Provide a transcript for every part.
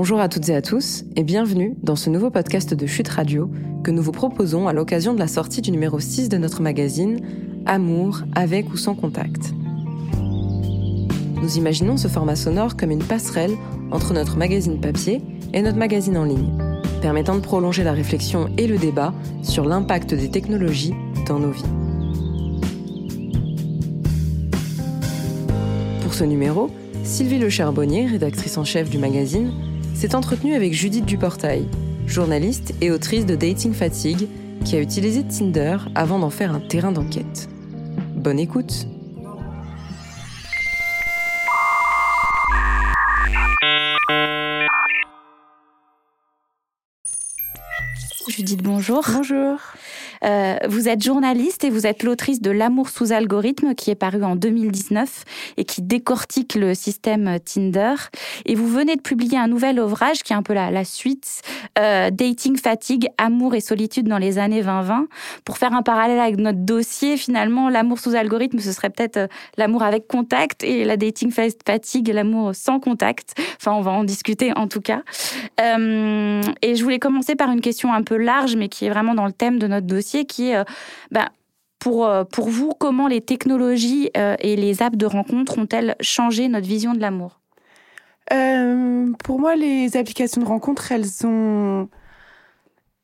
Bonjour à toutes et à tous et bienvenue dans ce nouveau podcast de Chute Radio que nous vous proposons à l'occasion de la sortie du numéro 6 de notre magazine Amour avec ou sans contact. Nous imaginons ce format sonore comme une passerelle entre notre magazine papier et notre magazine en ligne, permettant de prolonger la réflexion et le débat sur l'impact des technologies dans nos vies. Pour ce numéro, Sylvie Le Charbonnier, rédactrice en chef du magazine, s'est entretenue avec Judith Duportail, journaliste et autrice de Dating Fatigue, qui a utilisé Tinder avant d'en faire un terrain d'enquête. Bonne écoute Judith, bonjour. Bonjour. Euh, vous êtes journaliste et vous êtes l'autrice de L'amour sous algorithme qui est paru en 2019 et qui décortique le système Tinder. Et vous venez de publier un nouvel ouvrage qui est un peu la, suite, euh, Dating Fatigue, Amour et solitude dans les années 2020. Pour faire un parallèle avec notre dossier, finalement, l'amour sous algorithme, ce serait peut-être euh, l'amour avec contact et la dating fatigue, l'amour sans contact. Enfin, on va en discuter en tout cas. Euh, et je voulais commencer par une question un peu large, mais qui est vraiment dans le thème de notre dossier qui est, bah, pour, euh, pour vous, comment les technologies euh, et les apps de rencontre ont-elles changé notre vision de l'amour? Pour moi, les applications de rencontre, elles ont...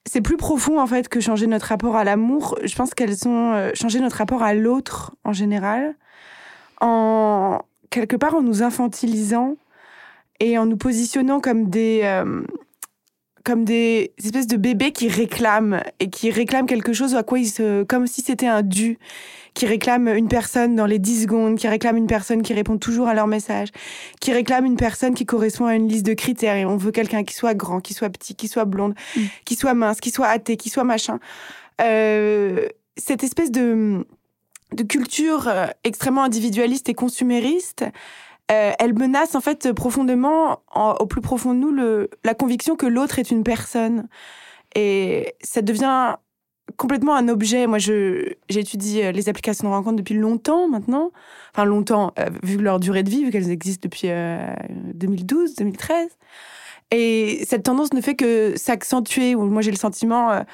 C'est plus profond en fait que changer notre rapport à l'amour. Je pense qu'elles ont changé notre rapport à l'autre en général, en quelque part en nous infantilisant et en nous positionnant comme des comme des espèces de bébés qui réclament et qui réclament quelque chose à quoi ils se, comme si c'était un dû, qui réclament une personne dans les 10 secondes, qui réclament une personne qui répond toujours à leur message, qui réclament une personne qui correspond à une liste de critères et on veut quelqu'un qui soit grand, qui soit petit, qui soit blonde, mm. qui soit mince, qui soit athée, qui soit machin. Euh, cette espèce de, de culture euh, extrêmement individualiste et consumériste, euh, elle menace en fait profondément, au plus profond de nous, la conviction que l'autre est une personne. Et ça devient complètement un objet. Moi, j'étudie euh, les applications de rencontre depuis longtemps maintenant. Enfin, longtemps, euh, vu leur durée de vie, vu qu'elles existent depuis 2012, 2013. Et cette tendance ne fait que s'accentuer. Moi, j'ai le sentiment.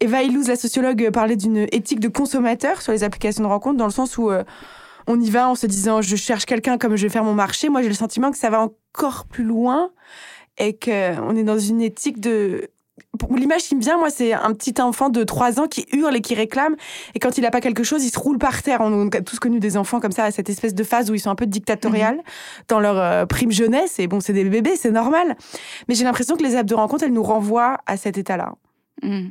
Eva Illouz, la sociologue, parlait d'une éthique de consommateur sur les applications de rencontre, dans le sens où on y va en se disant je cherche quelqu'un comme je vais faire mon marché. Moi, j'ai le sentiment que ça va encore plus loin et qu'on est dans une éthique de L'image qui me vient, moi, c'est un petit enfant de 3 ans qui hurle et qui réclame. Et quand il n'a pas quelque chose, il se roule par terre. On a tous connu des enfants comme ça, à cette espèce de phase où ils sont un peu dictatoriales mhm. dans leur euh, prime jeunesse. Et bon, c'est des bébés, c'est normal. Mais j'ai l'impression que les apps de rencontre, elles nous renvoient à cet état-là. Mmh.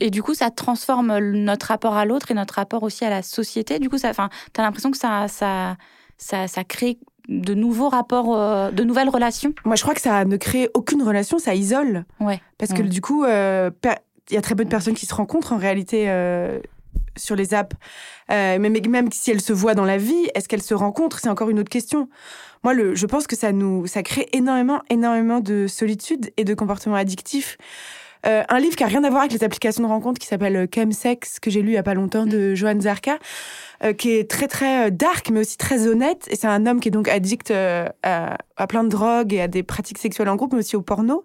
Et du coup, ça transforme notre rapport à l'autre et notre rapport aussi à la société. Du coup, tu as l'impression que ça, ça, ça, ça, crée de nouveaux rapports, euh, de nouvelles relations? Moi, je crois que ça ne crée aucune relation, ça isole. Ouais. Parce que du coup, euh, il y a très peu de personnes qui se rencontrent en réalité euh, sur les apps. mais même si elles se voient dans la vie, est-ce qu'elles se rencontrent? C'est encore une autre question. Moi, le, je pense que ça nous, ça crée énormément, énormément de solitude et de comportements addictifs. Euh, un livre qui a rien à voir avec les applications de rencontre qui s'appelle euh, Chemsex, que j'ai lu il y a pas longtemps de mm. Johan Zarka, euh, qui est très très dark mais aussi très honnête. Et c'est un homme qui est donc addict à, à, plein de drogues et à des pratiques sexuelles en groupe, mais aussi au porno.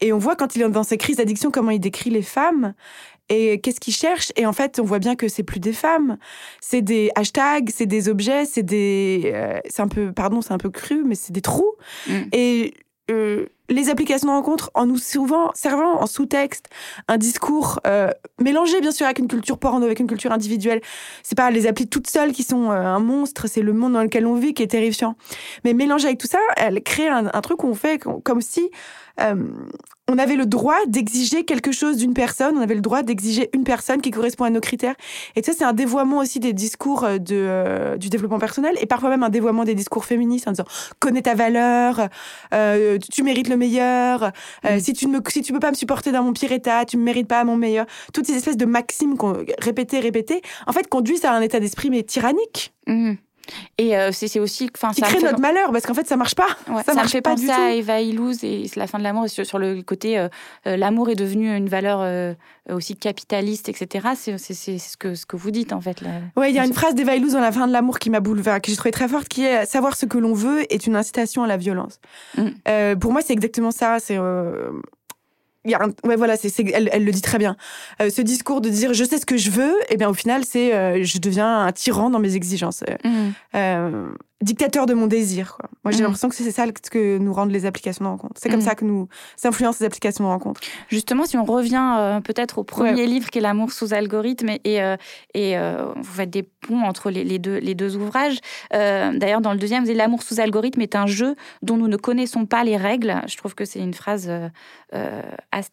Et on voit quand il est dans ses crises d'addiction comment il décrit les femmes et qu'est-ce qu'il cherche Et en fait, on voit bien que c'est plus des femmes, c'est des hashtags, c'est des objets, c'est des, c'est un peu, pardon, c'est un peu cru, mais c'est des trous. Mm. Et euh, les applications de en nous souvent servant en sous-texte un discours euh, mélangé bien sûr avec une culture porno, avec une culture individuelle. C'est pas les applis toutes seules qui sont euh, un monstre, c'est le monde dans lequel on vit qui est terrifiant. Mais mélangé avec tout ça, elle crée un, un truc où on fait comme si on avait le droit d'exiger quelque chose d'une personne, on avait le droit d'exiger une personne qui correspond à nos critères. Et ça, c'est un dévoiement aussi des discours euh, de, euh, du développement personnel et parfois même un dévoiement des discours féministes en disant connais ta valeur, tu mérites le meilleur, mm. si tu ne si tu peux pas me supporter dans mon pire état, tu me mérites pas mon meilleur. Toutes ces espèces de maximes qu'on répétées, répétées, en fait, conduisent à un état d'esprit mais tyrannique. Mm. Et euh, c'est aussi. Qui crée notre malheur, parce qu'en fait, ça marche pas. ça, marche me fait pas penser à Eva Illouz et la fin de l'amour, sur, sur, le côté euh, euh, l'amour est devenu une valeur aussi capitaliste, etc. C'est ce que, ce que vous dites, en fait. Oui, il y a une phrase d'Eva Illouz dans la fin de l'amour qui m'a bouleversée, que j'ai trouvée très forte, qui est savoir ce que l'on veut est une incitation à la violence. Mm. pour moi, c'est exactement ça. C'est il y a ouais voilà c'est elle, elle, le dit très bien. Euh, ce discours de dire je sais ce que je veux et eh bien au final c'est euh, je deviens un tyran dans mes exigences. Euh, mmh dictateur de mon désir. Quoi. Moi, j'ai mhm. l'impression que c'est ça que nous rendent les applications de rencontre. C'est comme mhm. ça que nous influencent les applications de rencontre. Justement, si on revient euh, peut-être au premier livre qui est L'amour sous algorithme, et, et, euh, euh, vous faites des ponts entre les, deux, les deux ouvrages. D'ailleurs, dans le deuxième, vous dites L'amour sous algorithme est un jeu dont nous ne connaissons pas les règles. Je trouve que c'est une phrase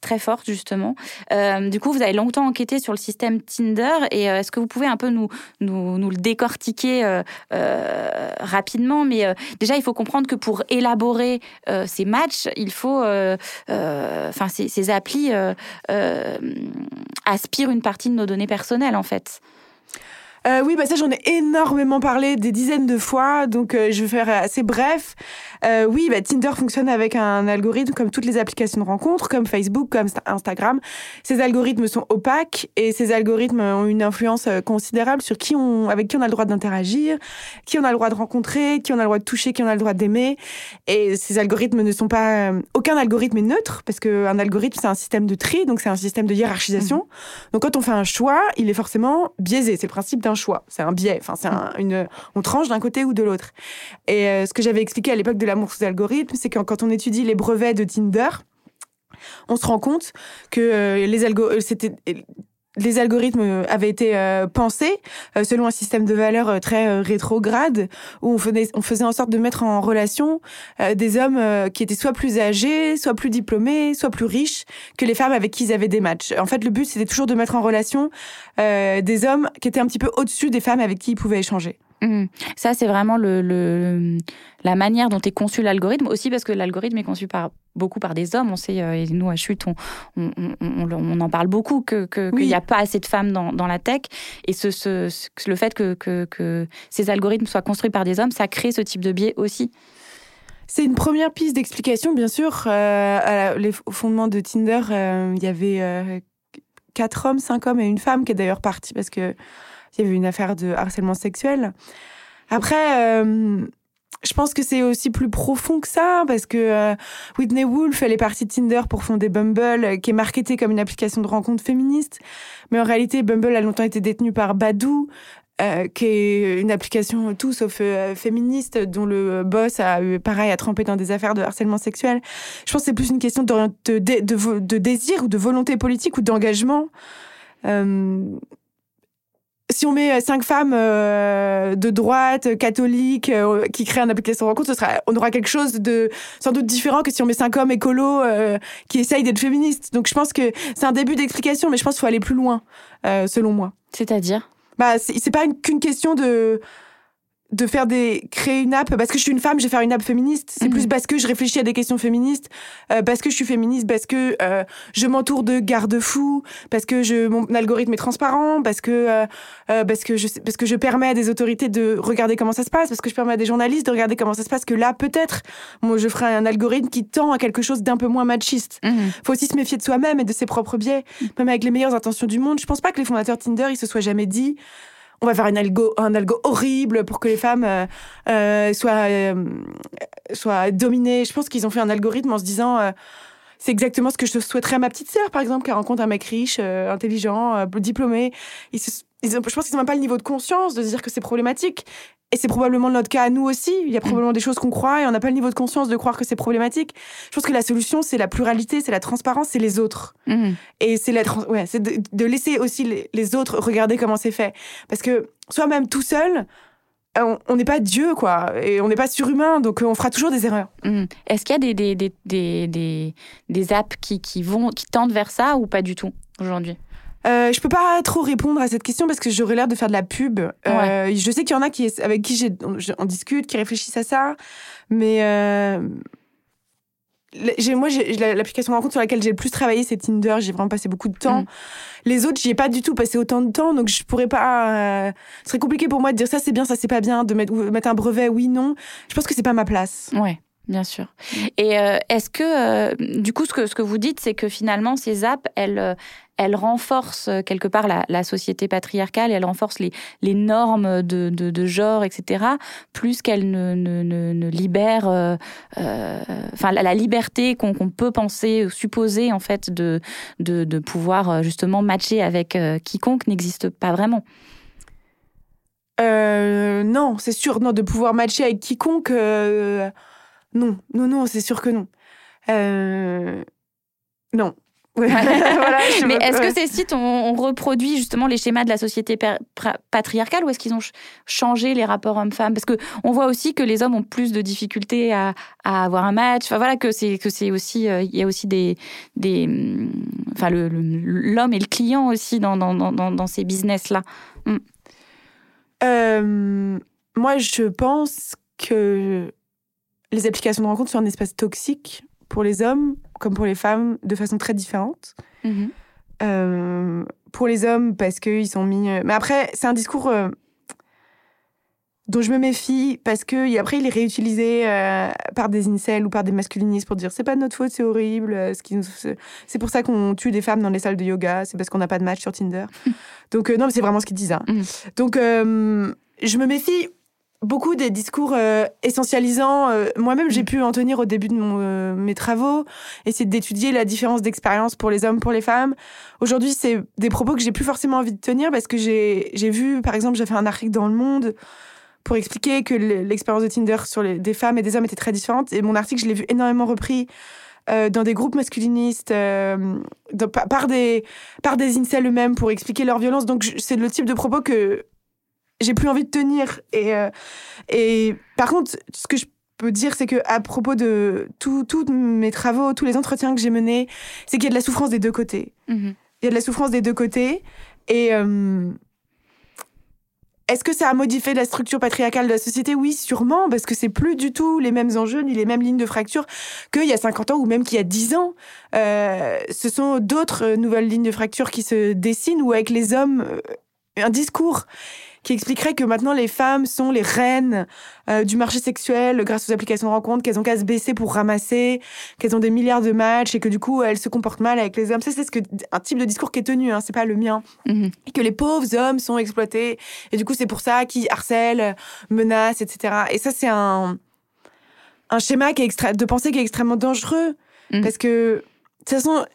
très forte, justement. du coup, vous avez longtemps enquêté sur le système Tinder, et est-ce que vous pouvez un peu nous, nous, nous le décortiquer rapidement, mais euh, déjà, il faut comprendre que pour élaborer euh, ces matchs, il faut. Euh, enfin, ces, ces, applis aspirent une partie de nos données personnelles, en fait. Euh, oui, bah ça j'en ai énormément parlé des dizaines de fois, donc euh, je vais faire assez bref. Euh, oui, bah, Tinder fonctionne avec un algorithme comme toutes les applications de rencontres, comme Facebook, comme Instagram. Ces algorithmes sont opaques et ces algorithmes ont une influence considérable sur qui on, avec qui on a le droit d'interagir, qui on a le droit de rencontrer, qui on a le droit de toucher, qui on a le droit d'aimer. Et ces algorithmes ne sont pas, aucun algorithme est neutre parce qu'un algorithme c'est un système de tri, donc c'est un système de hiérarchisation. Mmh. Donc quand on fait un choix, il est forcément biaisé. C'est le principe d'un choix, c'est un biais. Enfin, c'est une, on tranche d'un côté ou de l'autre. Et euh, ce que j'avais expliqué à l'époque de l'amour sous algorithme, c'est que quand on étudie les brevets de Tinder, on se rend compte que euh, les algorithmes, c'était les algorithmes avaient été euh, pensés euh, selon un système de valeurs très euh, rétrograde où on faisait, on faisait en sorte de mettre en relation des hommes qui étaient soit plus âgés, soit plus diplômés, soit plus riches que les femmes avec qui ils avaient des matchs. En fait, le but c'était toujours de mettre en relation des hommes qui étaient un petit peu au-dessus des femmes avec qui ils pouvaient échanger. Mmh. Ça, c'est vraiment le, la manière dont est conçu l'algorithme, aussi parce que l'algorithme est conçu par, beaucoup par des hommes. On sait, euh, et nous, à Chute, on, on, on, en parle beaucoup, qu'il que, n'y a pas assez de femmes dans, dans la tech. Et ce, ce, le fait que, que, ces algorithmes soient construits par des hommes, ça crée ce type de biais aussi. C'est une première piste d'explication, bien sûr. Euh, les, fondements de Tinder, euh, il y avait quatre hommes, cinq hommes et une femme qui est d'ailleurs partie parce que il y avait une affaire de harcèlement sexuel? Après, euh, je pense que c'est aussi plus profond que ça, parce que euh, Whitney Wolf, elle est partie de Tinder pour fonder Bumble, euh, qui est marketée comme une application de rencontre féministe. Mais en réalité, Bumble a longtemps été détenue par Badou, qui est une application tout sauf féministe, dont le boss a eu, pareil, à trempé dans des affaires de harcèlement sexuel. Je pense que c'est plus une question de, désir ou de volonté politique ou d'engagement si on met cinq femmes euh, de droite, catholiques, euh, qui créent une application de rencontre, ce sera, on aura quelque chose de sans doute différent que si on met cinq hommes écolos euh, qui essayent d'être féministes. Donc je pense que c'est un début d'explication, mais je pense qu'il faut aller plus loin, selon moi. C'est-à-dire? Bah, c'est pas qu'une question de de faire des créer une app parce que je suis une femme, je vais faire une app féministe. C'est plus mhm. parce que je réfléchis à des questions féministes, euh, parce que je suis féministe, parce que euh, je m'entoure de garde-fous, parce que je mon algorithme est transparent, parce que euh, euh parce que je parce que je permets à des autorités de regarder comment ça se passe, parce que je permets à des journalistes de regarder comment ça se passe. Que là, peut-être, moi, je ferai un algorithme qui tend à quelque chose d'un peu moins machiste. Mhm. Faut aussi se méfier de soi-même et de ses propres biais, même avec les meilleures intentions du monde. Je pense pas que les fondateurs Tinder ils se soient jamais dit on va faire un algo, un algo horrible pour que les femmes euh, euh, soient, euh, soient dominées. Je pense qu'ils ont fait un algorithme en se disant c'est exactement ce que je souhaiterais à ma petite sœur, par exemple, qui rencontre un mec riche, intelligent, diplômé. Ils je pense qu'ils n'ont même pas le niveau de conscience de se dire que c'est problématique. Et c'est probablement notre cas à nous aussi. Il y a probablement des choses qu'on croit et on n'a pas le niveau de conscience de croire que c'est problématique. Je pense que la solution, c'est la pluralité, c'est la transparence, c'est les autres. Mhm. Et c'est la ouais, c'est de, laisser aussi les, autres regarder comment c'est fait. Parce que soi-même tout seul, on n'est pas Dieu, quoi. Et on n'est pas surhumain, donc on fera toujours des erreurs. Mhm. Est-ce qu'il y a des, des, des, des, des apps qui, qui, vont, qui tendent vers ça ou pas du tout aujourd'hui? Euh, je peux pas trop répondre à cette question parce que j'aurais l'air de faire de la pub. Euh, je sais qu'il y en a qui, avec qui on, discute, qui réfléchissent à ça, mais euh, moi, l'application rencontre sur laquelle j'ai le plus travaillé, c'est Tinder. J'ai vraiment passé beaucoup de temps. Mm. Les autres, j'y ai pas du tout passé autant de temps, donc je pourrais pas. Euh, ce serait compliqué pour moi de dire ça c'est bien, ça c'est pas bien, de mettre, mettre un brevet, oui, non. Je pense que c'est pas ma place. Ouais. Bien sûr. Et euh, est-ce que, euh, du coup, ce que, ce que vous dites, c'est que finalement, ces apps, elles, elles renforcent quelque part la, société patriarcale, elles renforcent les, les normes de, genre, etc., plus qu'elles ne, ne, libèrent, euh, enfin, la, liberté qu'on peut penser, supposer, en fait, de, de, pouvoir justement matcher avec quiconque n'existe pas vraiment. non, c'est sûr, non, de pouvoir matcher avec quiconque non, non, non, c'est sûr que non. Euh, Mais est-ce que ces sites ont, reproduit justement les schémas de la société patriarcale ou est-ce qu'ils ont changé les rapports hommes-femmes? Parce que on voit aussi que les hommes ont plus de difficultés à, avoir un match. Enfin voilà que c'est que c'est aussi euh, il y a aussi des des mm, enfin l'homme et le client aussi dans dans, dans, ces business là. Mm. Euh, moi je pense que les applications de rencontre sont un espace toxique pour les hommes comme pour les femmes de façon très différente. Mhm. Euh, pour les hommes parce qu'ils sont mis. Euh, mais après, c'est un discours euh, dont je me méfie parce que après il est réutilisé par des incels ou par des masculinistes pour dire c'est pas de notre faute, c'est horrible. qui c'est pour ça qu'on tue des femmes dans les salles de yoga, c'est parce qu'on n'a pas de match sur Tinder. Donc non, mais c'est vraiment ce qu'ils disent. Hein. Mhm. Donc je me méfie beaucoup des discours euh, essentialisants. Euh, moi-même, j'ai mm. pu en tenir au début de mon, euh, mes travaux, essayer d'étudier la différence d'expérience pour les hommes, pour les femmes. Aujourd'hui, c'est des propos que j'ai plus forcément envie de tenir parce que j'ai vu, par exemple, j'ai fait un article dans Le Monde pour expliquer que l'expérience de Tinder sur les, des femmes et des hommes était très différente. Et mon article, je l'ai vu énormément repris dans des groupes masculinistes, par, des, par des incels eux-mêmes pour expliquer leur violence. Donc, c'est le type de propos que j'ai plus envie de tenir. Et, euh, et par contre, ce que je peux dire, c'est que à propos de tous mes travaux, tous les entretiens que j'ai menés, c'est qu'il y a de la souffrance des deux côtés. Mhm. Il y a de la souffrance des deux côtés. Et euh, est-ce que ça a modifié la structure patriarcale de la société? Oui, sûrement, parce que c'est plus du tout les mêmes enjeux ni les mêmes lignes de fracture qu'il y a 50 ans ou même qu'il y a 10 ans. Euh, ce sont d'autres nouvelles lignes de fracture qui se dessinent ou avec les hommes, un discours qui expliquerait que maintenant les femmes sont les reines euh, du marché sexuel grâce aux applications de rencontres, qu'elles ont qu'à se baisser pour ramasser, qu'elles ont des milliards de matchs et que du coup elles se comportent mal avec les hommes. Ça c'est ce que un type de discours qui est tenu, hein, c'est pas le mien. Mhm. Et que les pauvres hommes sont exploités et du coup c'est pour ça qu'ils harcèlent, menacent, etc. Et ça c'est un un schéma qui est de pensée qui est extrêmement dangereux mhm. parce que de toute façon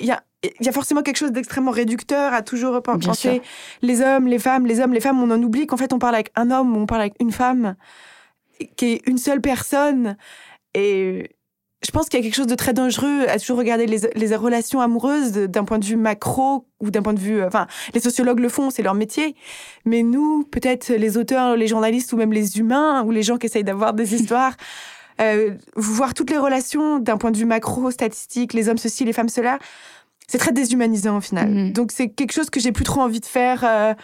il y a il y a forcément quelque chose d'extrêmement réducteur à toujours penser les hommes, les femmes, les hommes, les femmes. On en oublie qu'en fait, on parle avec un homme, on parle avec une femme, qui est une seule personne. Et je pense qu'il y a quelque chose de très dangereux à toujours regarder les, les relations amoureuses d'un point de vue macro ou d'un point de vue. Enfin, les sociologues le font, c'est leur métier. Mais nous, peut-être les auteurs, les journalistes ou même les humains ou les gens qui essayent d'avoir des histoires. Euh, voir toutes les relations d'un point de vue macro, statistique, les hommes ceci, les femmes cela, c'est très déshumanisant au final. Mhm. Donc c'est quelque chose que j'ai plus trop envie de faire. Euh,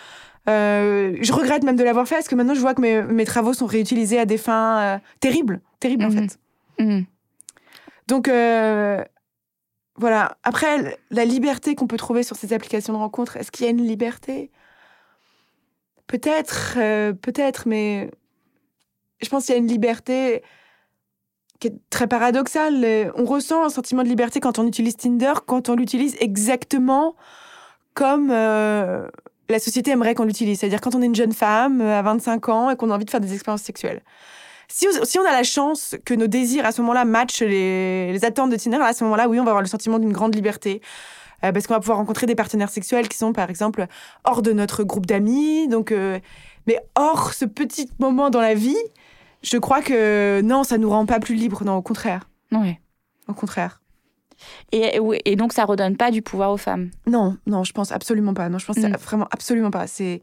euh, je regrette même de l'avoir fait parce que maintenant je vois que mes, mes travaux sont réutilisés à des fins euh, terribles, terribles en mhm. fait. Mhm. Donc voilà. Après, la liberté qu'on peut trouver sur ces applications de rencontres, est-ce qu'il y a une liberté? Peut-être, peut-être, mais je pense qu'il y a une liberté qui très paradoxal. On ressent un sentiment de liberté quand on utilise Tinder, quand on l'utilise exactement comme euh, la société aimerait qu'on l'utilise. C'est-à-dire quand on est une jeune femme euh, à 25 ans et qu'on a envie de faire des expériences sexuelles. Si, on a la chance que nos désirs à ce moment-là matchent les, attentes de Tinder, à ce moment-là, oui, on va avoir le sentiment d'une grande liberté. Euh, parce qu'on va pouvoir rencontrer des partenaires sexuels qui sont, par exemple, hors de notre groupe d'amis. Donc, mais hors ce petit moment dans la vie, je crois que non, ça nous rend pas plus libres, non, au contraire. Oui. Au contraire. Et, et, donc, ça redonne pas du pouvoir aux femmes? Non, non, je pense absolument pas. Non, je pense mm. vraiment absolument pas. C'est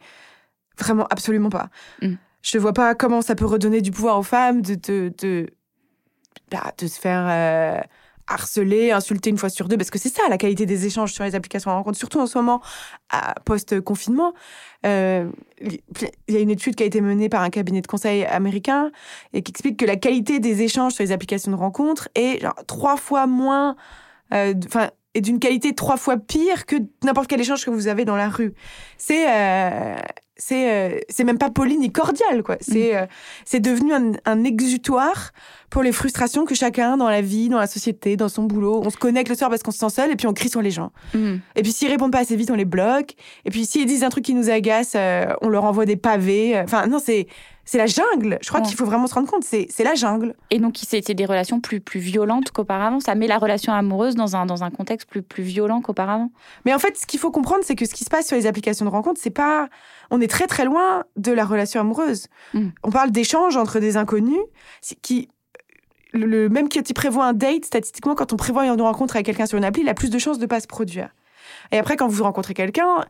vraiment absolument pas. Mm. Je vois pas comment ça peut redonner du pouvoir aux femmes de, de, de, bah, de se faire euh, harceler, insulter une fois sur deux, parce que c'est ça la qualité des échanges sur les applications de rencontre, surtout en ce moment, post-confinement. Euh, il y a une étude qui a été menée par un cabinet de conseil américain et qui explique que la qualité des échanges sur les applications de rencontre est trois fois moins, euh, enfin, est d'une qualité trois fois pire que n'importe quel échange que vous avez dans la rue. C'est euh, c'est euh, c'est même pas poli ni cordial quoi. C'est mm. euh, c'est devenu un, un, exutoire pour les frustrations que chacun dans la vie, dans la société, dans son boulot. On se connecte le soir parce qu'on se sent seul et puis on crie sur les gens. Mm. Et puis s'ils répondent pas assez vite, on les bloque. Et puis s'ils disent un truc qui nous agace, euh, on leur envoie des pavés. Enfin non, c'est c'est la jungle. Je crois qu'il faut vraiment se rendre compte, c'est la jungle. Et donc, c'était des relations plus, plus violentes qu'auparavant. Ça met la relation amoureuse dans un, dans un contexte plus, plus violent qu'auparavant. Mais en fait, ce qu'il faut comprendre, c'est que ce qui se passe sur les applications de rencontre, c'est pas. On est très très loin de la relation amoureuse. Mm. On parle d'échanges entre des inconnus qui. Le, même qui prévoit un date, statistiquement, quand on prévoit une rencontre avec quelqu'un sur une appli, il a plus de chances de pas se produire. Et après, quand vous rencontrez quelqu'un,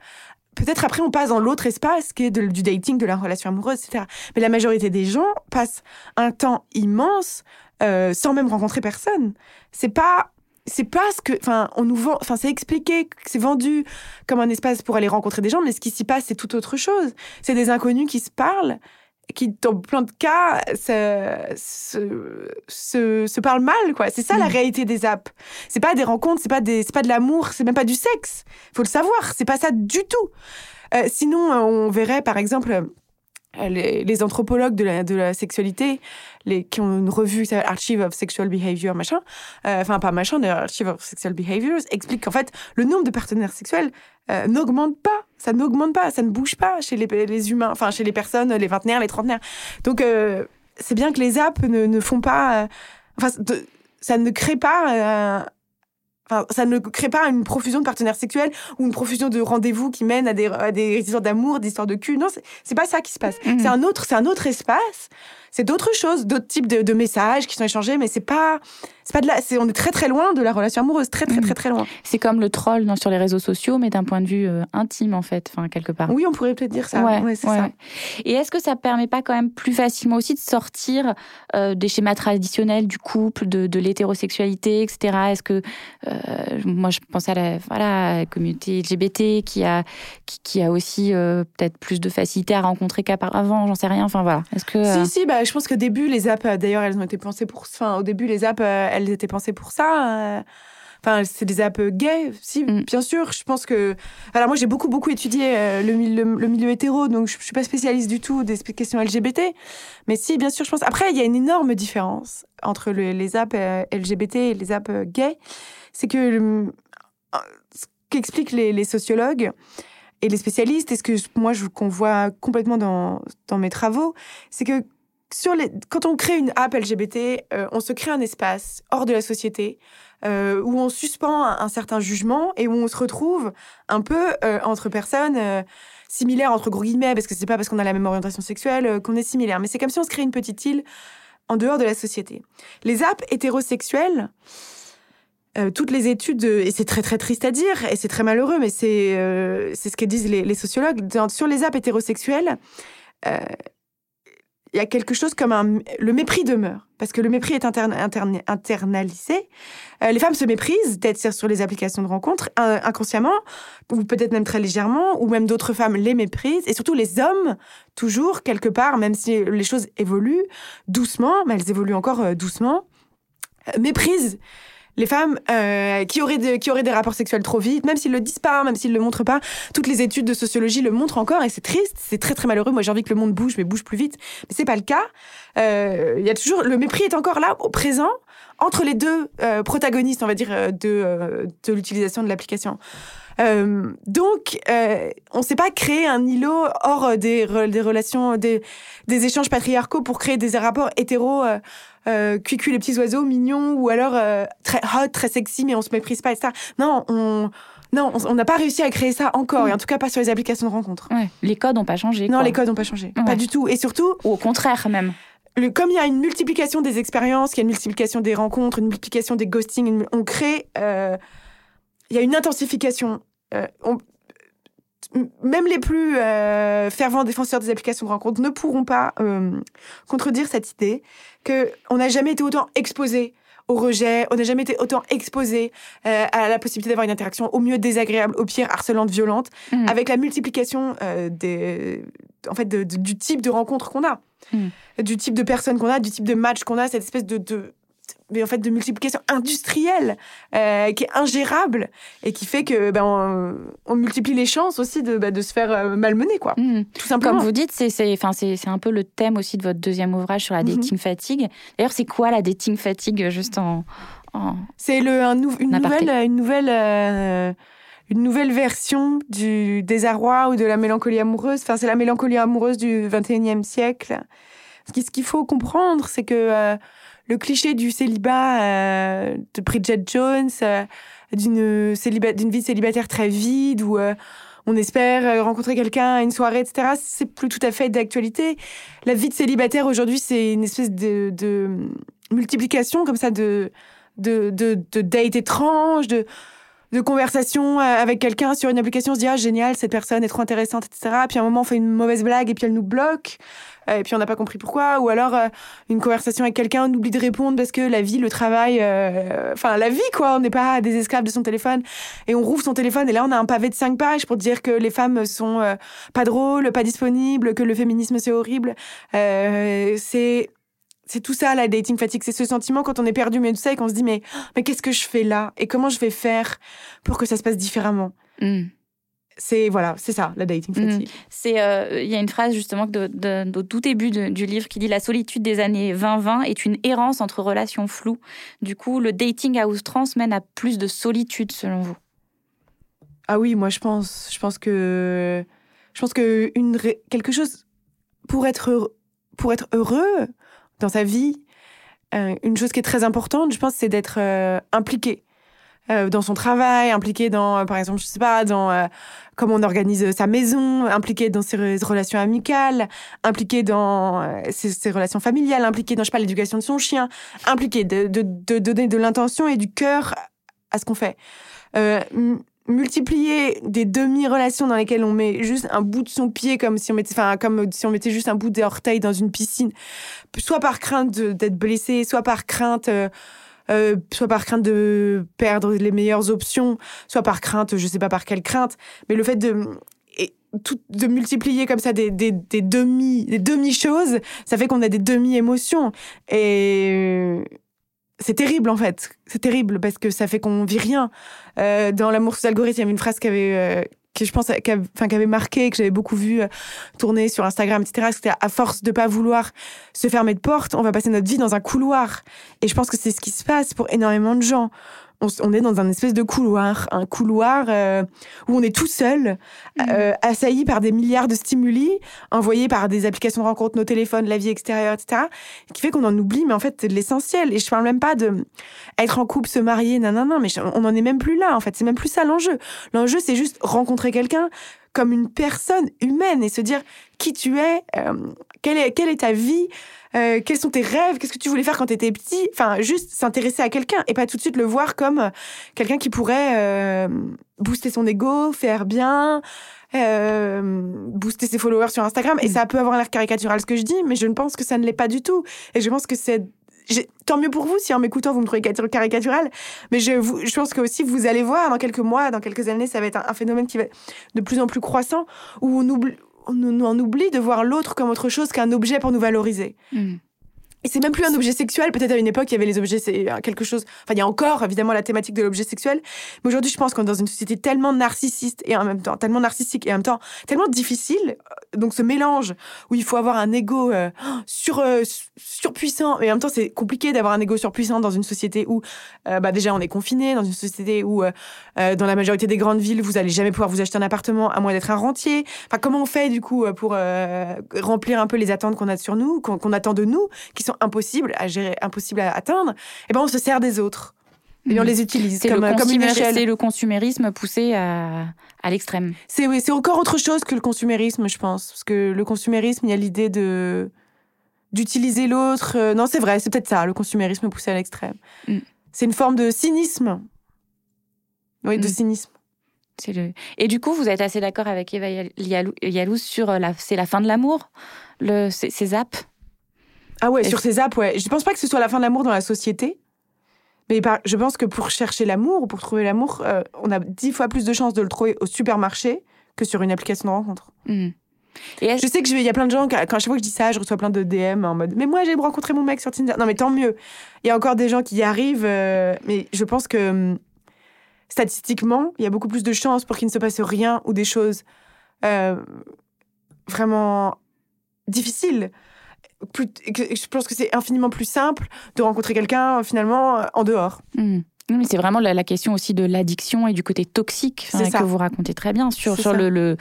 peut-être après on passe dans l'autre espace qui est du dating, de la relation amoureuse, etc. Mais la majorité des gens passent un temps immense euh, sans même rencontrer personne. C'est pas c'est pas ce que enfin on nous vend enfin c'est expliqué c'est vendu comme un espace pour aller rencontrer des gens mais ce qui s'y passe c'est tout autre chose c'est des inconnus qui se parlent qui, dans plein de cas, se, se, se, parlent mal, quoi. C'est ça la mm. réalité des apps. C'est pas des rencontres, c'est pas des, c'est pas de l'amour, c'est même pas du sexe. Faut le savoir, c'est pas ça du tout. Euh, sinon, on verrait, par exemple, euh, les, anthropologues de la, de la sexualité, les, qui ont une revue qui Archive of Sexual Behavior, machin, enfin pas machin, Archive of Sexual Behaviors, expliquent qu'en fait, le nombre de partenaires sexuels n'augmente pas ça n'augmente pas, ça ne bouge pas chez les, les, humains, enfin chez les personnes, les vingtenaires, les trentenaires. Donc euh, c'est bien que les apps ne, ne font pas, euh, enfin ça ne crée pas. Enfin, ça ne crée pas une profusion de partenaires sexuels ou une profusion de rendez-vous qui mènent à des, à des histoires d'amour, d'histoires de cul. Non, c'est pas ça qui se passe. Mmh. C'est un autre, c'est un autre espace. C'est d'autres choses, d'autres types de, de, messages qui sont échangés, mais c'est pas c'est pas de là, on est très très loin de la relation amoureuse, très très très très loin. C'est comme le troll dans, sur les réseaux sociaux, mais d'un point de vue euh, intime en fait, enfin quelque part. Oui, on pourrait peut-être dire ça. Ouais, c'est ça. Et est-ce que ça permet pas quand même plus facilement aussi de sortir euh, des schémas traditionnels du couple, de, de l'hétérosexualité, etc. Est-ce que euh, moi je pensais à la, voilà, la communauté LGBT qui a qui, qui a aussi peut-être plus de facilité à rencontrer qu'avant, j'en sais rien. Enfin voilà. Est-ce que si si bah je pense qu'au début les apps d'ailleurs elles ont été pensées pour enfin au début les apps elles étaient pensées pour ça. Euh. Enfin, c'est des apps gays, si, mm. bien sûr. Je pense que. Alors, moi, j'ai beaucoup, beaucoup étudié euh, le, le, milieu hétéro, donc je, ne suis pas spécialiste du tout des questions LGBT. Mais si, bien sûr, je pense. Après, il y a une énorme différence entre les apps euh, LGBT et les apps gays. C'est que ce qu'expliquent les, les, sociologues et les spécialistes, et ce que moi, qu'on voit complètement dans, dans mes travaux, c'est que sur les, quand on crée une app LGBT, euh, on se crée un espace hors de la société euh, où on suspend un, certain jugement et où on se retrouve un peu euh, entre personnes similaires, entre gros guillemets, parce que c'est pas parce qu'on a la même orientation sexuelle qu'on est similaire, mais c'est comme si on se crée une petite île en dehors de la société. Les apps hétérosexuelles, toutes les études, et c'est très très triste à dire, et c'est très malheureux, mais c'est c'est ce que disent les sociologues, sur les apps hétérosexuelles, il y a quelque chose comme un, le mépris demeure. Parce que le mépris est internalisé. Euh, les femmes se méprisent, peut-être sur les applications de rencontres, inconsciemment, ou peut-être même très légèrement, ou même d'autres femmes les méprisent. Et surtout les hommes, toujours, quelque part, même si les choses évoluent doucement, mais elles évoluent encore euh, doucement, euh, méprisent les femmes euh, qui, auraient qui auraient des rapports sexuels trop vite, même s'ils le disent pas, même s'ils le montrent pas. Toutes les études de sociologie le montrent encore et c'est triste, c'est très très malheureux. Moi j'ai envie que le monde bouge, mais bouge plus vite. Mais c'est pas le cas. Euh, il y a toujours le mépris est encore là, au présent, entre les deux euh, protagonistes, on va dire, de, de l'utilisation de l'application. Donc, on ne s'est pas créé un îlot hors des, des relations, des, des échanges patriarcaux pour créer des rapports hétéros euh, cuicui les petits oiseaux mignons ou alors euh, très hot, très sexy, mais on se méprise pas et ça. Non, on non, on n'a pas réussi à créer ça encore, et en tout cas pas sur les applications de rencontres. Les codes n'ont pas changé. Non, les codes n'ont pas changé, pas du tout. Et surtout, ou au contraire même. Le, comme il y a une multiplication des expériences, il y a une multiplication des rencontres, une multiplication des ghostings, on crée, euh, il y a une intensification. On, même les plus euh, fervents défenseurs des applications de rencontre ne pourront pas euh, contredire cette idée qu'on n'a jamais été autant exposé au rejet, on n'a jamais été autant exposé euh, à la possibilité d'avoir une interaction au mieux désagréable, au pire harcelante, violente, Mm. avec la multiplication euh, des, en fait, de- de- du type de rencontre qu'on a, Mm. du type de personnes qu'on a, du type de match qu'on a, cette espèce de, de mais en fait de multiplication industrielle euh, qui est ingérable et qui fait que ben on, on multiplie les chances aussi de, bah, de se faire euh, malmener quoi Mm. tout simplement Comme vous dites, c'est c'est- enfin, c'est c'est un peu le thème aussi de votre deuxième ouvrage sur la Mhm. dating fatigue. D'ailleurs, c'est quoi la dating fatigue, juste en... en- C'est le un nou- une, nouvelle, une, nouvelle, euh, une nouvelle version du désarroi ou de la mélancolie amoureuse. Enfin, c'est la mélancolie amoureuse du 21e siècle. Ce qui- ce qu'il faut comprendre, c'est que euh, le cliché du célibat euh, de Bridget Jones, euh, d'une d'une vie célibataire très vide, où euh, on espère euh, rencontrer quelqu'un à une soirée, etc., c'est plus tout à fait d'actualité. La vie de célibataire aujourd'hui, c'est une espèce de, de multiplication comme ça de de, de, de dates étranges, de, de conversations euh, avec quelqu'un sur une application. On se dit, ah, génial, cette personne est trop intéressante, etc. Puis à un moment, on fait une mauvaise blague et puis elle nous bloque. Euh, et puis on n'a pas compris pourquoi. Ou alors, euh, une conversation avec quelqu'un, on oublie de répondre parce que la vie, le travail, euh, enfin, la vie, quoi. On n'est pas des esclaves de son téléphone. Et on rouvre son téléphone et là, on a un pavé de cinq pages pour dire que les femmes sont euh, pas drôles, pas disponibles, que le féminisme, c'est horrible. Euh, c'est c'est tout ça la dating fatigue, c'est ce sentiment quand on est perdu mais tout ça et qu'on se dit mais mais qu'est-ce que je fais là? Et comment je vais faire pour que ça se passe différemment? Mm. C'est voilà, c'est ça la dating Mm. fatigue. C'est, euh, il y a une phrase justement de, de- au tout début de- du livre qui dit la solitude des années 20-20 est une errance entre relations floues. Du coup, le dating à outrance mène à plus de solitude selon vous? Ah oui, moi je pense, je pense que je pense que une quelque chose pour être pour être heureux dans sa vie, euh, une chose qui est très importante, je pense, c'est d'être euh, impliqué euh, dans son travail, impliqué dans, par exemple, je sais pas, dans comment on organise sa maison, impliqué dans ses re- relations amicales, impliqué dans ses, relations familiales, impliqué dans, je sais pas, l'éducation de son chien, impliqué de donner de l'intention et du cœur à ce qu'on fait. Multiplier des demi-relations dans lesquelles on met juste un bout de son pied comme si on mettait, enfin, comme si on mettait juste un bout des orteils dans une piscine, soit par crainte d'être blessé, soit par crainte, euh, euh, soit par crainte de perdre les meilleures options, soit par crainte, je sais pas par quelle crainte, mais le fait de et tout, de multiplier comme ça des, des, des demi des demi choses, ça fait qu'on a des demi émotions et c'est terrible en fait. C'est terrible parce que ça fait qu'on vit rien. Euh, dans l'amour sous algorithme, il y avait une phrase qui avait, euh, que je pense, qui enfin, qui avait marqué, que j'avais beaucoup vu euh, tourner sur Instagram, etc. C'était à force de pas vouloir se fermer de porte, on va passer notre vie dans un couloir. Et je pense que c'est ce qui se passe pour énormément de gens. On, on est dans un espèce de couloir, un couloir euh, où on est tout seul, euh, assailli par des milliards de stimuli, envoyés par des applications de rencontre, nos téléphones, la vie extérieure, etc. Qui fait qu'on en oublie, mais en fait, c'est de l'essentiel. Et je parle même pas de être en couple, se marier, non, non, non, mais on n'en est même plus là, en fait. C'est même plus ça l'enjeu. L'enjeu, c'est juste rencontrer quelqu'un comme une personne humaine et se dire qui tu es, euh, quelle, est, quelle est ta vie, euh, quels sont tes rêves, qu'est-ce que tu voulais faire quand tu étais petit. Enfin, juste s'intéresser à quelqu'un et pas tout de suite le voir comme euh, quelqu'un qui pourrait euh, booster son ego, faire bien, euh, booster ses followers sur Instagram. Et Mm. ça peut avoir l'air caricatural ce que je dis, mais je ne pense que ça ne l'est pas du tout. Et je pense que c'est tant mieux pour vous si en m'écoutant vous me trouvez caricatur- caricatural, mais je, vous, je pense que aussi vous allez voir dans quelques mois, dans quelques années, ça va être un, un phénomène qui va être de plus en plus croissant où on, oublie, on, on en oublie de voir l'autre comme autre chose qu'un objet pour nous valoriser. Mm. Et c'est même plus un objet sexuel. Peut-être à une époque, il y avait les objets, c'est quelque chose. Enfin, il y a encore évidemment la thématique de l'objet sexuel. Mais aujourd'hui, je pense qu'on est dans une société tellement narcissiste et en même temps tellement narcissique et en même temps tellement difficile. Donc ce mélange où il faut avoir un ego euh, sur euh, surpuissant, et en même temps c'est compliqué d'avoir un ego surpuissant dans une société où euh, bah déjà on est confiné, dans une société où euh, euh, dans la majorité des grandes villes vous allez jamais pouvoir vous acheter un appartement à moins d'être un rentier. Enfin comment on fait du coup pour remplir un peu les attentes qu'on a sur nous, qu'on attend de nous, qui sont impossibles à gérer, impossibles à atteindre? Et ben on se sert des autres. Et on Mhm. les utilise comme, le, comme une échelle. c'est le consumérisme poussé à, à l'extrême. C'est oui, c'est encore autre chose que le consumérisme, je pense. Parce que le consumérisme, il y a l'idée de d'utiliser l'autre. Euh, non, c'est vrai, c'est peut-être ça, le consumérisme poussé à l'extrême. Mm. C'est une forme de cynisme. Oui, de Mm. cynisme. C'est le... Et du coup, vous êtes assez d'accord avec Eva Yal- Yalou, sur la, c'est la fin de l'amour, le, ces, apps Ah ouais, sur ces apps, ouais. Je pense pas que ce soit la fin de l'amour dans la société. Mais je pense que pour chercher l'amour ou pour trouver l'amour, euh, on a dix fois plus de chances de le trouver au supermarché que sur une application de rencontre. Hmm. Et je sais que il y a plein de gens, quand à chaque fois que je dis ça, je reçois plein de DM en mode Mais moi, j'ai rencontré mon mec sur Tinder. Non, mais tant mieux. Il y a encore des gens qui y arrivent, euh, mais je pense que hum, statistiquement, il y a beaucoup plus de chances pour qu'il ne se passe rien ou des choses euh, vraiment difficiles. Je pense que c'est infiniment plus simple de rencontrer quelqu'un finalement en dehors. Mmh. mais c'est vraiment la, question aussi de l'addiction et du côté toxique que vous racontez très bien sur, sur le,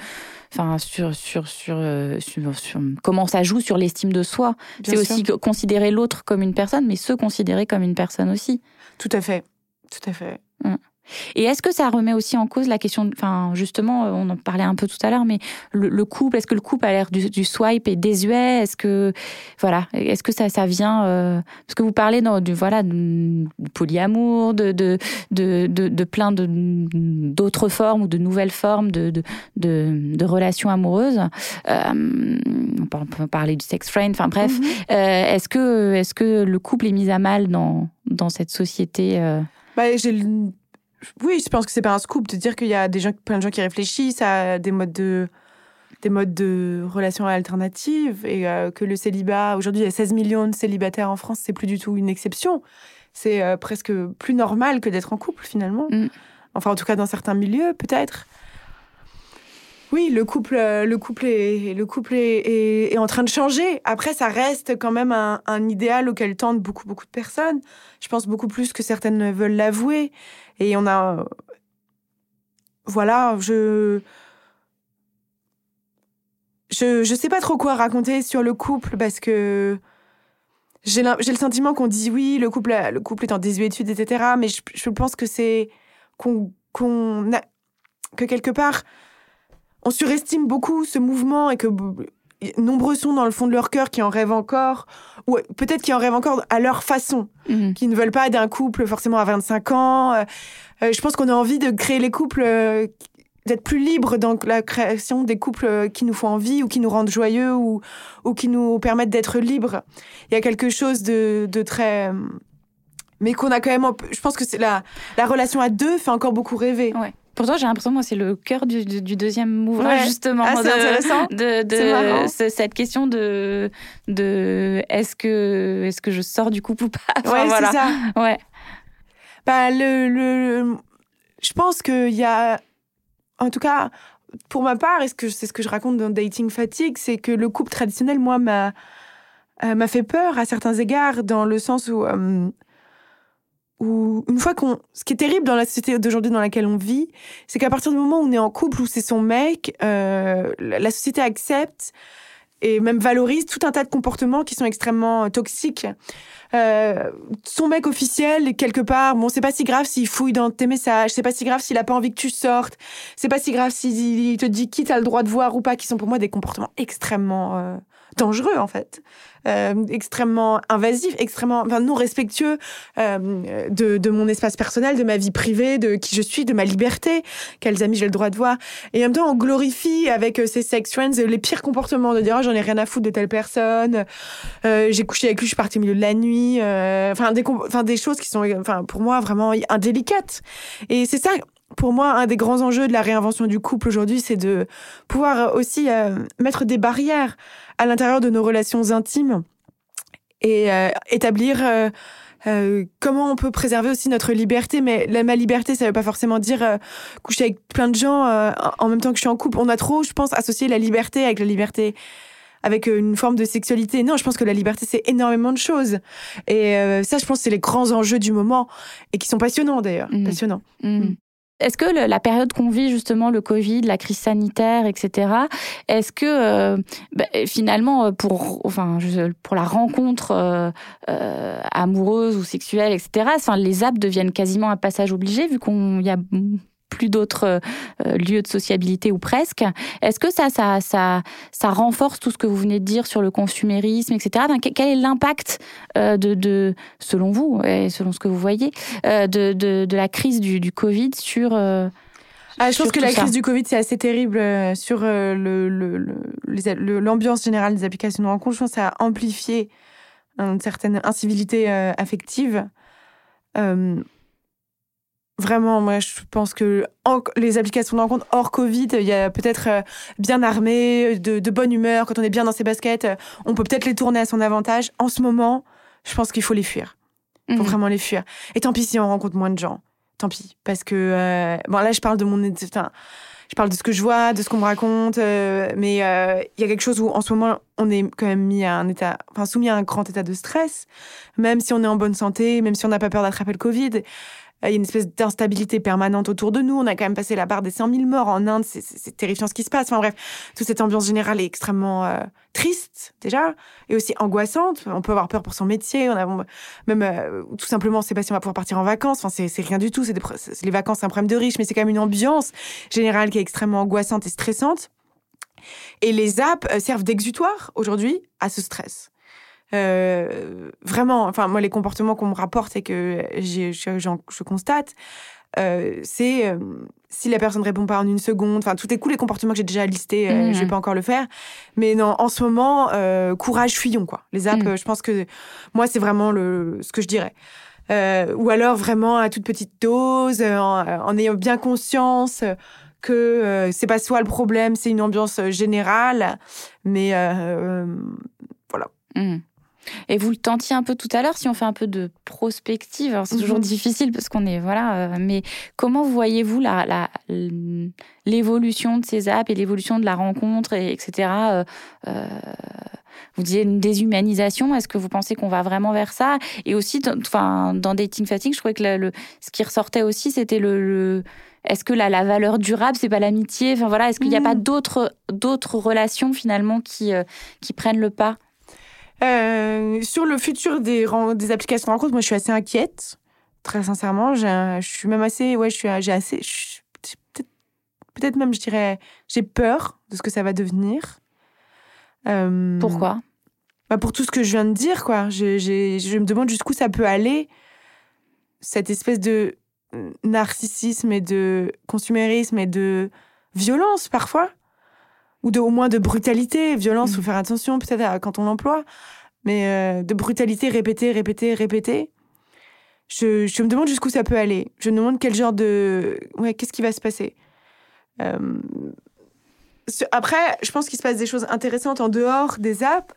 enfin sur sur euh, sur, sur, comment ça joue sur l'estime de soi. C'est aussi considérer l'autre comme une personne, mais se considérer comme une personne aussi. Tout à fait, tout à fait. Mmh. Et est-ce que ça remet aussi en cause la question, enfin justement, on en parlait un peu tout à l'heure, mais le, couple, est-ce que le couple a l'air du, swipe et désuet? Est-ce que, voilà, est-ce que ça, ça vient euh, parce que vous parlez du voilà de, polyamour, de de, de de, plein de d'autres formes ou de nouvelles formes de de, de, relations amoureuses. Euh, on peut parler du sex friend, enfin bref. Euh, est-ce que est-ce que le couple est mis à mal dans dans cette société bah, j'ai oui, je pense que c'est pas un scoop de dire qu'il y a des gens, plein de gens qui réfléchissent à des modes de, des modes de relations alternatives et euh, que le célibat, aujourd'hui il y a 16 millions de célibataires en France, c'est plus du tout une exception. C'est euh, presque plus normal que d'être en couple finalement. Mm. Enfin, en tout cas, dans certains milieux, peut-être. Oui, le couple, euh, le couple, est, le couple est, en train de changer. Après, ça reste quand même un, idéal auquel tendent beaucoup, beaucoup de personnes. Je pense beaucoup plus que certaines veulent l'avouer. Et on a. Voilà, je. Je, je sais pas trop quoi raconter sur le couple parce que j'ai le sentiment qu'on dit oui, le couple, le couple est en désuétude, etc. Mais je, je pense que c'est qu'on qu'on que quelque part on surestime beaucoup ce mouvement et que nombreux sont dans le fond de leur cœur qui en rêvent encore, ou peut-être qui en rêvent encore à leur façon, mhm. qui ne veulent pas d'un couple forcément à 25 ans. Euh, euh, je pense qu'on a envie de créer les couples, euh, d'être plus libres dans la création des couples qui nous font envie ou qui nous rendent joyeux ou, ou qui nous permettent d'être libres. Il y a quelque chose de, de très... Mais qu'on a quand même... Je pense que c'est la, la relation à deux fait encore beaucoup rêver. Ouais. Pourtant, j'ai l'impression, moi, c'est le cœur du, deuxième ouvrage, justement. Ah, c'est intéressant. De, de cette question de, de est-ce que, est que je sors du couple ou pas? Ouais, c'est ça. Ouais. Bah, le, le, je pense qu'il y a, en tout cas, pour ma part, et c'est ce que je raconte dans Dating Fatigue, c'est que le couple traditionnel, moi, m'a euh, m'a fait peur à certains égards, dans le sens où euh, où une fois qu'on, ce qui est terrible dans la société d'aujourd'hui dans laquelle on vit, c'est qu'à partir du moment où on est en couple, où c'est son mec, euh, la société accepte et même valorise tout un tas de comportements qui sont extrêmement euh, toxiques. Euh, son mec officiel quelque part bon c'est pas si grave s'il fouille dans tes messages c'est pas si grave s'il a pas envie que tu sortes c'est pas si grave s'il te dit qui t'as le droit de voir ou pas qui sont pour moi des comportements extrêmement euh, dangereux en fait euh, extrêmement invasif, extrêmement enfin, non respectueux euh, de, de, mon espace personnel, de ma vie privée, de qui je suis, de ma liberté, quels amis j'ai le droit de voir. Et en même temps, on glorifie avec euh, ces sex friends les pires comportements, de dire oh, j'en ai rien à foutre de telle personne, j'ai couché avec lui, je suis partie au milieu de la nuit, enfin des, enfin des choses qui sont enfin pour moi vraiment indélicates. Et c'est ça pour moi, un des grands enjeux de la réinvention du couple aujourd'hui, c'est de pouvoir aussi mettre des barrières à l'intérieur de nos relations intimes et euh, établir euh, euh, comment on peut préserver aussi notre liberté. Mais la, ma liberté, ça veut pas forcément dire coucher avec plein de gens en même temps que je suis en couple. On a trop, je pense, associé la liberté avec la liberté avec une forme de sexualité. Non, je pense que la liberté, c'est énormément de choses. Et ça, je pense, c'est les grands enjeux du moment et qui sont passionnants d'ailleurs. Mmh. Passionnants. Mmh. Est-ce que la période qu'on vit justement, le Covid, la crise sanitaire, etc. Est-ce que euh, bah, finalement euh, pour enfin pour la rencontre euh, amoureuse ou sexuelle, etc. Les apps deviennent quasiment un passage obligé vu qu'on y a plus d'autres euh, lieux de sociabilité ou presque. Est-ce que ça, ça, ça, ça renforce tout ce que vous venez de dire sur le consumérisme, etc. quel est l'impact euh, de, de, selon vous et selon ce que vous voyez, euh, de, de, de, la crise du, du Covid sur ah, je pense que la crise du Covid, c'est assez terrible sur le, l'ambiance générale des applications de rencontre. Je pense que ça a amplifié une certaine incivilité affective. Vraiment, moi, je pense que les applications de rencontre hors Covid, il y a peut-être euh, bien armé, de, bonne humeur, quand on est bien dans ses baskets, euh, on peut peut-être les tourner à son avantage. En ce moment, je pense qu'il faut les fuir. Il faut mhm. vraiment les fuir. Et tant pis si on rencontre moins de gens. Tant pis. Parce que, euh, bon, là, je parle de mon. Enfin, je parle de ce que je vois, de ce qu'on me raconte, mais il y a quelque chose où en ce moment on est quand même mis à un état, enfin soumis à un grand état de stress, même si on est en bonne santé, même si on n'a pas peur d'attraper le Covid. Il y a une espèce d'instabilité permanente autour de nous. On a quand même passé la barre des 100 000 morts en Inde. C'est terrifiant ce qui se passe. Enfin bref, toute cette ambiance générale est extrêmement euh, triste déjà et aussi angoissante. On peut avoir peur pour son métier. On a même euh, tout simplement, on sait pas si on va pouvoir partir en vacances. Enfin, c'est rien du tout. C'est les vacances, c'est un problème de riche, mais c'est quand même une ambiance générale qui est extrêmement angoissante et stressante. Et les apps euh, servent d'exutoire aujourd'hui à ce stress. Euh, vraiment, enfin, moi, les comportements qu'on me rapporte et que je, je, constate, euh, c'est euh, si la personne répond pas en une seconde, enfin, tout est cool, les comportements que j'ai déjà listés, mmh. je vais pas encore le faire. Mais non, en ce moment, courage, fuyons, quoi. Les apps, mmh. je pense que moi, c'est vraiment le, ce que je dirais. ou alors vraiment à toute petite dose, en, ayant bien conscience que c'est pas soit le problème, c'est une ambiance générale, mais voilà. Mmh. Et vous le tentiez un peu tout à l'heure, si on fait un peu de prospective, c'est toujours mhm. difficile parce qu'on est voilà, euh, mais comment voyez-vous la, l'évolution de ces apps et l'évolution de la rencontre, et, etc. Euh, euh, vous disiez une déshumanisation. Est-ce que vous pensez qu'on va vraiment vers ça? Et aussi, enfin, dans Dating Fatigue, je trouvais que le, ce qui ressortait aussi, c'était le, est-ce que la, la valeur durable, c'est pas l'amitié? Enfin voilà, est-ce qu'il n'y a pas mhm. d'autres d'autres relations finalement qui qui prennent le pas? Euh, sur le futur des, des applications de rencontre, moi, je suis assez inquiète. Très sincèrement, je suis même assez, ouais, je suis, j'ai assez, peut-être, même, je dirais, j'ai peur de ce que ça va devenir. Euh, Pourquoi? bah Pour tout ce que je viens de dire, quoi. Je, je me demande jusqu'où ça peut aller, cette espèce de narcissisme et de consumérisme et de violence parfois ou de, au moins de brutalité. Violence, il faut mm. faire attention peut-être quand on l'emploie, mais euh, de brutalité répétée, répétée, répétée. Je, je me demande jusqu'où ça peut aller. Je me demande quel genre de... Ouais, qu'est-ce qui va se passer euh, Après, je pense qu'il se passe des choses intéressantes en dehors des apps.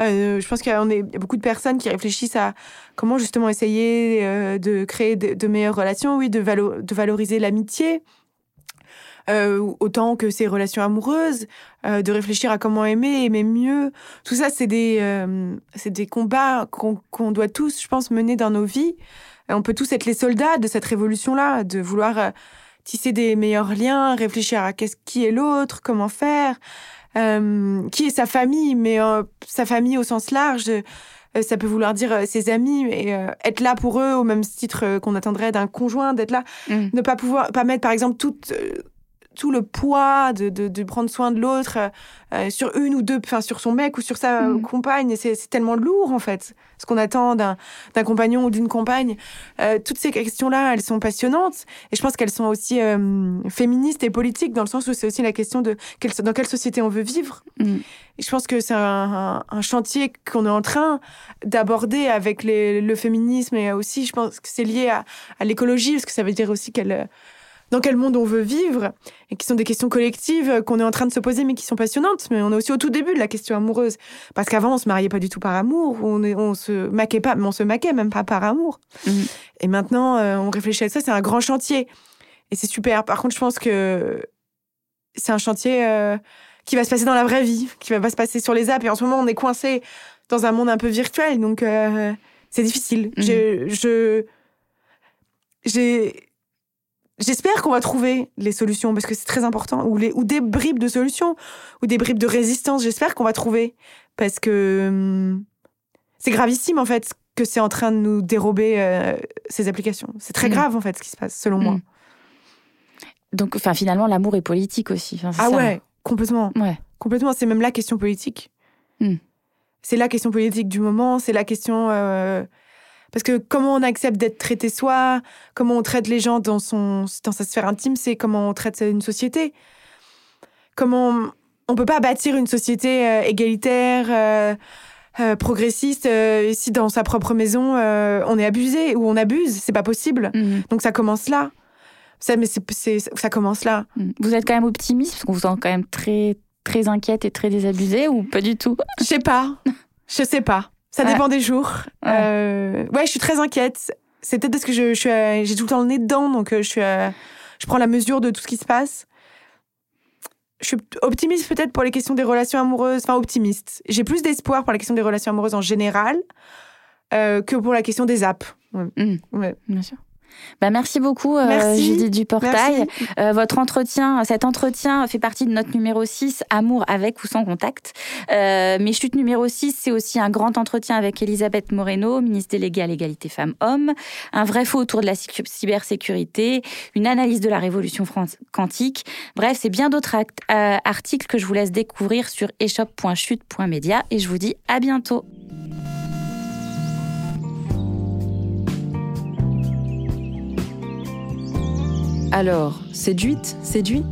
Euh, je pense qu'il y, a beaucoup de personnes qui réfléchissent à comment justement essayer de créer de, meilleures relations, oui, de, de valoriser l'amitié, autant que ses relations amoureuses, euh, de réfléchir à comment aimer, aimer mieux. Tout ça, c'est des, euh, c'est des combats qu'on doit tous, je pense, mener dans nos vies. On peut tous être les soldats de cette révolution-là, de vouloir tisser des meilleurs liens, réfléchir à qu'est-ce qui est l'autre, comment faire, qui est sa famille, mais sa famille au sens large ça peut vouloir dire ses amis et être là pour eux au même titre qu'on attendrait d'un conjoint d'être là mmh. ne pas pouvoir pas mettre par exemple toute tout le poids de, de, prendre soin de l'autre euh, sur une ou deux, enfin sur son mec ou sur sa mm. compagne. C'est tellement lourd en fait, ce qu'on attend d'un compagnon ou d'une compagne. Euh, toutes ces questions-là, elles sont passionnantes et je pense qu'elles sont aussi euh, féministes et politiques dans le sens où c'est aussi la question de dans quelle société on veut vivre. Mm. Et je pense que c'est un, chantier qu'on est en train d'aborder avec le féminisme et aussi, je pense que c'est lié à, à l'écologie parce que ça veut dire aussi qu'elle dans quel monde on veut vivre, et qui sont des questions collectives qu'on est en train de se poser, mais qui sont passionnantes. Mais on est aussi au tout début de la question amoureuse. Parce qu'avant, on se mariait pas du tout par amour, on, on se maquait pas, mais on se maquait même pas par amour. Mhm. Et maintenant, euh, on réfléchit à ça, c'est un grand chantier. Et c'est super. Par contre, je pense que c'est un chantier euh, qui va se passer dans la vraie vie, qui va pas se passer sur les apps. Et en ce moment, on est coincé dans un monde un peu virtuel, donc euh, c'est difficile. Mhm. Je, j'ai J'espère qu'on va trouver les solutions parce que c'est très important ou les ou des bribes de solutions ou des bribes de résistance. J'espère qu'on va trouver parce que hum, c'est gravissime en fait que c'est en train de nous dérober euh, ces applications. C'est très mm. grave en fait ce qui se passe selon moi. Mm. Donc, enfin, finalement, l'amour est politique aussi. ah ouais, complètement. Ouais. Complètement. C'est même la question politique. Mm. C'est la question politique du moment. C'est la question. Euh, parce que comment on accepte d'être traité soi, comment on traite les gens dans, son, dans sa sphère intime, c'est comment on traite une société. Comment on, ne peut pas bâtir une société euh, égalitaire, euh, euh, progressiste si dans sa propre maison on est abusé ou on abuse C'est pas possible. Mhm. Donc ça commence là. Ça, mais ça commence là. Mhm. Vous êtes quand même optimiste parce qu'on vous sent quand même très très inquiète et très désabusée ou pas du tout? Je sais pas. Je sais pas. Ça dépend des jours. Ouais. Euh, ouais, je suis très inquiète. C'est peut-être parce que je, euh, j'ai tout le temps le nez dedans, donc euh, je suis, je prends la mesure de tout ce qui se passe. Je suis optimiste peut-être pour les questions des relations amoureuses. Enfin, optimiste. J'ai plus d'espoir pour la question des relations amoureuses en général euh, que pour la question des apps. Ouais. Ouais. Bien sûr. Bah, merci beaucoup, euh. Judith Duportail. Euh, votre entretien, cet entretien fait partie de notre numéro 6, Amour avec ou sans contact. Euh, mais chute numéro 6, c'est aussi un grand entretien avec Elisabeth Moreno, ministre déléguée à l'égalité femmes-hommes, un vrai faux autour de la cybersécurité, une analyse de la révolution quantique. Bref, c'est bien d'autres euh, articles que je vous laisse découvrir sur eshop.chute.media et je vous dis à bientôt. Alors, séduite, séduit?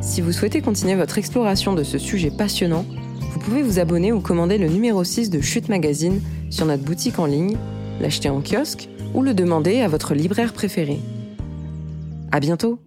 Si vous souhaitez continuer votre exploration de ce sujet passionnant, vous pouvez vous abonner ou commander le numéro 6 de Chute Magazine sur notre boutique en ligne, l'acheter en kiosque ou le demander à votre libraire préféré. À bientôt